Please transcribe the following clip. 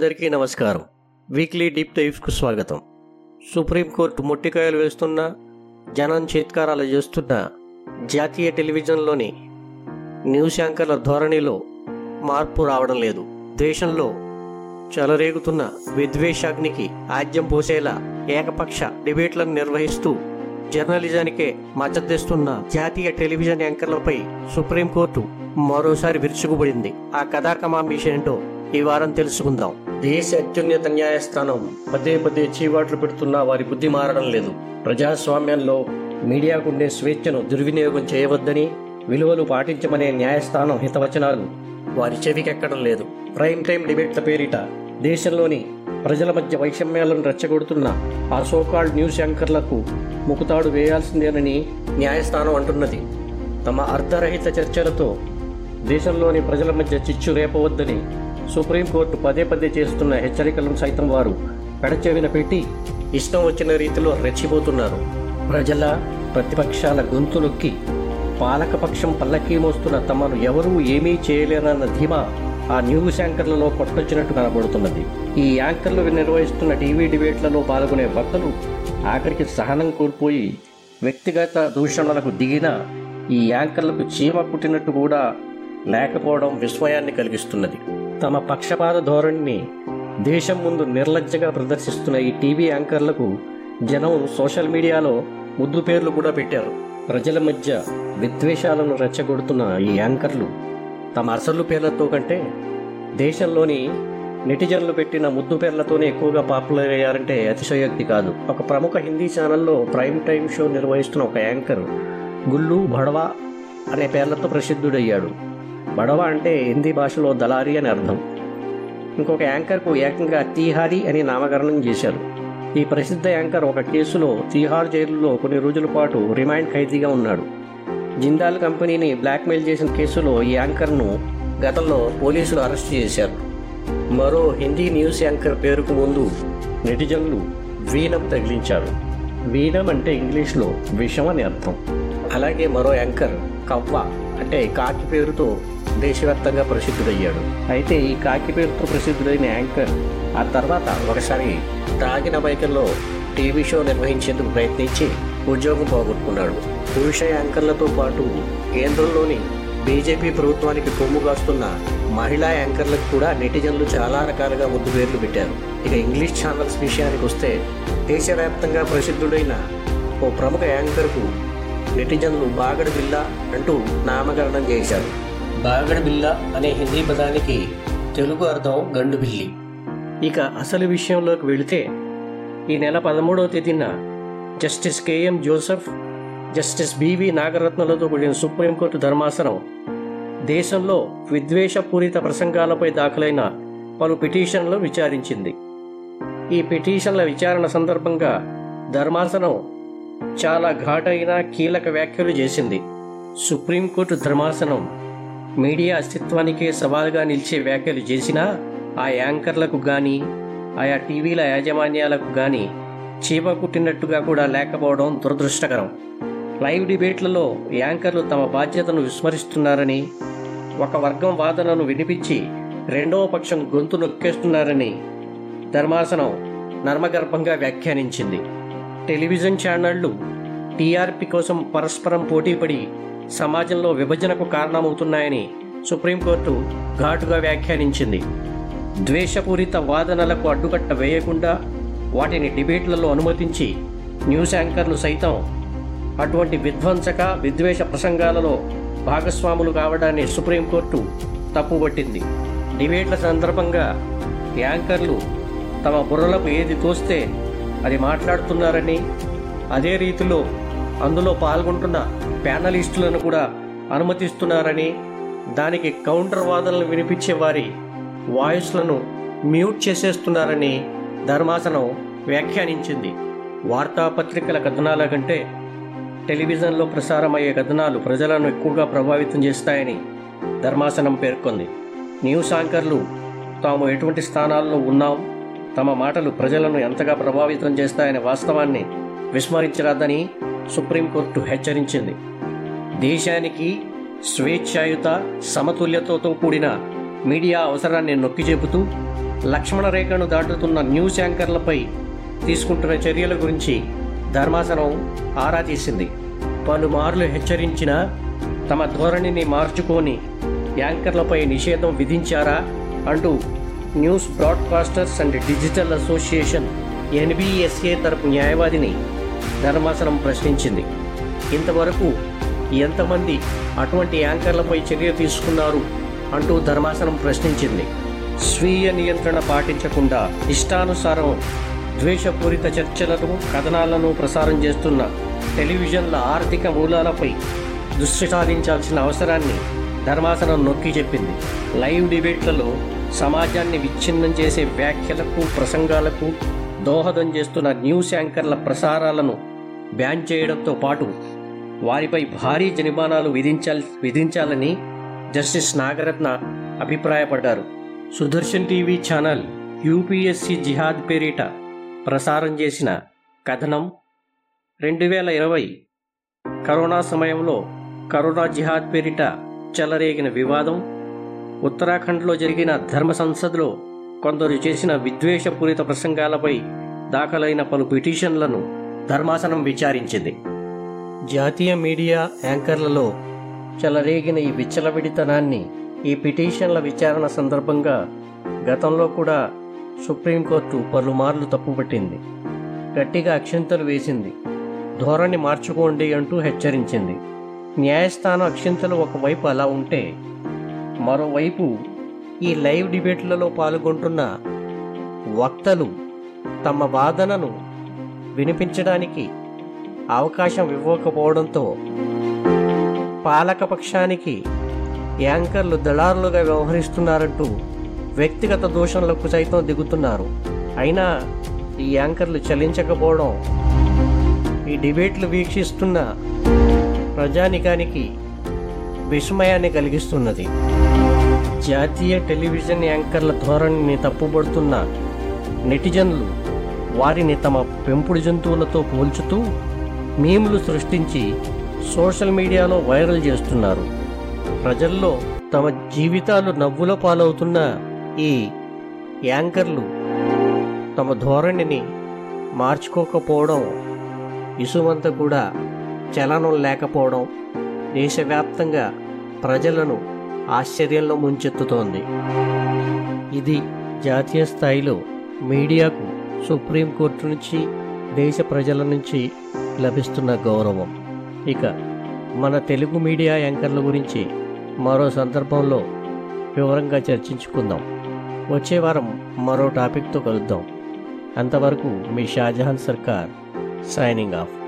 అందరికీ నమస్కారం. Weekly deep డైవ్స్కు స్వాగతం. సుప్రీంకోర్టు మొట్టికాయలు వేస్తున్న జనం చేత్కారాలు చేస్తున్న జాతీయ టెలివిజన్లోని న్యూస్ యాంకర్ల ధోరణిలో మార్పు రావడం లేదు. దేశంలో చెలరేగుతున్న విద్వేషాగ్నికి ఆద్యం పోసేలా ఏకపక్ష డిబేట్లను నిర్వహిస్తూ జర్నలిజానికే మద్దతిస్తున్న జాతీయ టెలివిజన్ యాంకర్లపై సుప్రీంకోర్టు మరోసారి విరుచుకుపడింది. ఆ కథాకమాంబిష ఏంటో ఈ వారం తెలుసుకుందాం. దేశ అత్యున్నత న్యాయస్థానం. పదే పదే చీవాట్లు పెడుతున్నా వారి బుద్ధి మారడం లేదు. ప్రజాస్వామ్యంలో మీడియాకుండే స్వేచ్ఛను దుర్వినియోగం చేయవద్దని విలువలు పాటించమనే న్యాయస్థానం హితవచనాలు. వారి చెవికెక్కడం లేదు. ప్రైమ్ టైం డిబేట్ల పేరిట దేశంలోని ప్రజల మధ్య వైషమ్యాలను రెచ్చగొడుతున్న ఆ సోకాల్డ్ న్యూస్ యాంకర్లకు ముకుతాడు వేయాల్సిందేనని న్యాయస్థానం అంటున్నది. తమ అర్ధరహిత చర్చలతో దేశంలోని ప్రజల మధ్య చిచ్చు రేపవద్దని సుప్రీంకోర్టు పదే పదే చేస్తున్న హెచ్చరికలను సైతం వారు పెడచెవిన పెట్టి ఇష్టం వచ్చిన రీతిలో రెచ్చిపోతున్నారు. ప్రజల ప్రతిపక్షాల గొంతు నొక్కి పాలకపక్షం పల్లకీ మోస్తున్న తమను ఎవరూ ఏమీ చేయలేరన్న ధీమా ఆ న్యూస్ యాంకర్లలో కొట్టొచ్చినట్టు కనబడుతున్నది. ఈ యాంకర్లు నిర్వహిస్తున్న టీవీ డిబేట్లలో పాల్గొనే భక్తులు ఆఖరికి సహనం కోల్పోయి వ్యక్తిగత దూషణలకు దిగిన ఈ యాంకర్లకు చీమ కుట్టినట్టు కూడా లేకపోవడం విస్మయాన్ని కలిగిస్తున్నది. తమ పక్షపాత ధోరణిని దేశం ముందు నిర్లజ్జగా ప్రదర్శిస్తున్న ఈ టీవీ యాంకర్లకు జనం సోషల్ మీడియాలో ముద్దు పేర్లు కూడా పెట్టారు. ప్రజల మధ్య విద్వేషాలను రెచ్చగొడుతున్న ఈ యాంకర్లు తమ అసలు పేర్లతో కంటే దేశంలోని నెటిజన్లు పెట్టిన ముద్దు పేర్లతోనే ఎక్కువగా పాపులర్ అయ్యారంటే అతిశయోక్తి కాదు. ఒక ప్రముఖ హిందీ ఛానల్లో ప్రైమ్ టైం షో నిర్వహిస్తున్న ఒక యాంకర్ గుల్లు బడవా అనే పేర్లతో ప్రసిద్ధుడయ్యాడు. బడవ అంటే హిందీ భాషలో దళారి అని అర్థం. ఇంకొక యాంకర్కు ఏకంగా తీహారి అని నామకరణం చేశారు. ఈ ప్రసిద్ధ యాంకర్ ఒక కేసులో తీహార్ జైలులో కొన్ని రోజుల పాటు రిమాండ్ ఖైదీగా ఉన్నాడు. జిందాల్ కంపెనీని బ్లాక్మెయిల్ చేసిన కేసులో ఈ యాంకర్ను గతంలో పోలీసులు అరెస్ట్ చేశారు. మరో హిందీ న్యూస్ యాంకర్ పేరుకు ముందు నెటిజన్లు వీనం తగిలించారు. వీనం అంటే ఇంగ్లీష్లో విషం అని అర్థం. అలాగే మరో యాంకర్ కవ్వ అంటే కాకి పేరుతో దేశవ్యాప్తంగా ప్రసిద్ధుడయ్యాడు. అయితే ఈ కాకి పేరుతో ప్రసిద్ధుడైన యాంకర్ ఆ తర్వాత ఒకసారి తాగిన బైకల్లో టీవీ షో నిర్వహించేందుకు ప్రయత్నించి ఉద్యోగం పోగొట్టుకున్నాడు. పురుష యాంకర్లతో పాటు కేంద్రంలోని బీజేపీ ప్రభుత్వానికి కొమ్ము కాస్తున్న మహిళా యాంకర్లకు కూడా నెటిజన్లు చాలా రకాలుగా ముద్దు పేర్లు పెట్టారు. ఇక ఇంగ్లీష్ ఛానల్స్ విషయానికి వస్తే దేశవ్యాప్తంగా ప్రసిద్ధుడైన ఓ ప్రముఖ యాంకర్కు నెటిజన్లు బాగడి బిల్ల అంటూ నామకరణం చేశారు. బాగడి బిల్ల అనే హిందీ పదానికి తెలుగు అర్థం గండు బిల్లి ఇక అసలు విషయంలోకి వెళితే ఈ నెల పదమూడవ తేదీన Justice KM Joseph Justice BV నాగరత్నలతో కూడిన సుప్రీంకోర్టు ధర్మాసనం దేశంలో విద్వేషపూరిత ప్రసంగాలపై దాఖలైన పలు పిటిషన్లు విచారించింది. ఈ పిటిషన్ల విచారణ సందర్భంగా ధర్మాసనం చాలా ఘాటైన కీలక వ్యాఖ్యలు చేసింది. సుప్రీంకోర్టు ధర్మాసనం మీడియా అస్తిత్వానికే సవాల్గా నిలిచే వ్యాఖ్యలు చేసినా ఆ యాంకర్లకు కానీ ఆయా టీవీల యాజమాన్యాలకు కానీ చీమ కుట్టినట్టుగా కూడా లేకపోవడం దురదృష్టకరం. లైవ్ డిబేట్లలో యాంకర్లు తమ బాధ్యతను విస్మరిస్తున్నారని ఒక వర్గం వాదనను వినిపించి రెండవ పక్షం గొంతు నొక్కేస్తున్నారని ధర్మాసనం నర్మగర్భంగా వ్యాఖ్యానించింది. టెలివిజన్ ఛానళ్ళు టీఆర్పీ కోసం పరస్పరం పోటీపడి సమాజంలో విభజనకు కారణమవుతున్నాయని సుప్రీంకోర్టు ఘాటుగా వ్యాఖ్యానించింది. ద్వేషపూరిత వాదనలకు అడ్డుకట్ట వేయకుండా వాటిని డిబేట్లలో అనుమతించి న్యూస్ యాంకర్లు సైతం అటువంటి విధ్వంసక విద్వేష ప్రసంగాలలో భాగస్వాములు కావడాన్ని సుప్రీంకోర్టు తప్పుపట్టింది డిబేట్ల సందర్భంగా యాంకర్లు తమ బుర్రలకు ఏది తోస్తే అది మాట్లాడుతున్నారని అదే రీతిలో అందులో పాల్గొంటున్న ప్యానలిస్టులను కూడా అనుమతిస్తున్నారని దానికి కౌంటర్ వాదనలు వినిపించే వారి వాయిస్లను మ్యూట్ చేసేస్తున్నారని ధర్మాసనం వ్యాఖ్యానించింది. వార్తాపత్రికల కథనాల కంటే టెలివిజన్లో ప్రసారమయ్యే కథనాలు ప్రజలను ఎక్కువగా ప్రభావితం చేస్తాయని ధర్మాసనం పేర్కొంది. న్యూస్ యాంకర్లు తాము ఎటువంటి స్థానాల్లో ఉన్నాం తమ మాటలు ప్రజలను ఎంతగా ప్రభావితం చేస్తాయనే వాస్తవాన్ని విస్మరించరాదని సుప్రీంకోర్టు హెచ్చరించింది. దేశానికి స్వేచ్ఛాయుత సమతుల్యతతో కూడిన మీడియా అవసరాన్ని నొక్కి చెబుతూ లక్ష్మణ రేఖను దాటుతున్న న్యూస్ యాంకర్లపై తీసుకుంటున్న చర్యల గురించి ధర్మాసనం ఆరా తీసింది. పలుమార్లు హెచ్చరించినా తమ ధోరణిని మార్చుకొని యాంకర్లపై నిషేధం విధించారా అంటూ news broadcasters and digital association NBSA తరపు న్యాయవాదిని ధర్మాసనం ప్రశ్నించింది. ఇంతవరకు ఎంతమంది అటువంటి యాంకర్లపై చర్య తీసుకున్నారు అంటూ ధర్మాసనం ప్రశ్నించింది. స్వీయ నియంత్రణ పాటించకుండా ఇష్టానుసారం ద్వేషపూరిత చర్చలను కథనాలను ప్రసారం చేస్తున్న టెలివిజన్ల ఆర్థిక మూలాలపై దృష్టి సారించాల్సిన అవసరాన్ని ధర్మాసనం నొక్కి చెప్పింది. లైవ్ డిబేట్లలో సమాజాన్ని విచ్ఛిన్నం చేసే వ్యాఖ్యలకు ప్రసంగాలకు దోహదం చేస్తున్న న్యూస్ యాంకర్ల ప్రసారాలను బ్యాన్ చేయడంతో పాటు వారిపై భారీ జరిమానాలు విధించాల్ విధించాలని జస్టిస్ నాగరత్న అభిప్రాయపడ్డారు. సుదర్శన్ టీవీ ఛానల్ యూపీఎస్సీ జిహాద్ పేరిట ప్రసారం చేసిన కథనం రెండు వేల ఇరవై కరోనా సమయంలో కరోనా జిహాద్ పేరిట చెలరేగిన వివాదం ఉత్తరాఖండ్లో జరిగిన ధర్మ సంసద్లో కొందరు చేసిన విద్వేషపూరిత ప్రసంగాలపై దాఖలైన పలు పిటిషన్లను ధర్మాసనం విచారించింది. జాతీయ మీడియా యాంకర్లలో చెలరేగిన ఈ విచ్చలవిడితనాన్ని ఈ పిటిషన్ల విచారణ సందర్భంగా గతంలో కూడా సుప్రీంకోర్టు పలుమార్లు తప్పుపట్టింది. గట్టిగా అక్షింతలు వేసింది. ధోరణి మార్చుకోండి అంటూ హెచ్చరించింది. న్యాయస్థానం అక్షింతలు ఒకవైపు అలా ఉంటే మరోవైపు ఈ లైవ్ డిబేట్లలో పాల్గొంటున్న వక్తలు తమ వాదనను వినిపించడానికి అవకాశం ఇవ్వకపోవడంతో పాలకపక్షానికి యాంకర్లు దళారులుగా వ్యవహరిస్తున్నారంటూ వ్యక్తిగత దూషణలకు సైతం దిగుతున్నారు. అయినా ఈ యాంకర్లు చలించకపోవడం ఈ డిబేట్లు వీక్షిస్తున్న ప్రజానికానికి విస్మయాన్ని కలిగిస్తున్నది. జాతీయ టెలివిజన్ యాంకర్ల ధోరణిని తప్పుబడుతున్న నెటిజన్లు వారిని తమ పెంపుడు జంతువులతో పోల్చుతూ మీములు సృష్టించి సోషల్ మీడియాలో వైరల్ చేస్తున్నారు. ప్రజల్లో తమ జీవితాలు నవ్వుల పాలవుతున్న ఈ యాంకర్లు తమ ధోరణిని మార్చుకోకపోవడం ఇసుమంత కూడా చలనం లేకపోవడం దేశవ్యాప్తంగా ప్రజలను ఆశ్చర్యంలో ముంచెత్తుతోంది. ఇది జాతీయ స్థాయిలో మీడియాకు సుప్రీంకోర్టు నుంచి దేశ ప్రజల నుంచి లభిస్తున్న గౌరవం. ఇక మన తెలుగు మీడియా యాంకర్ల గురించి మరో సందర్భంలో వివరంగా చర్చించుకుందాం. వచ్చే వారం మరో టాపిక్తో కలుద్దాం. అంతవరకు మీ షాజహాన్ సర్కార్ సైనింగ్ ఆఫ్.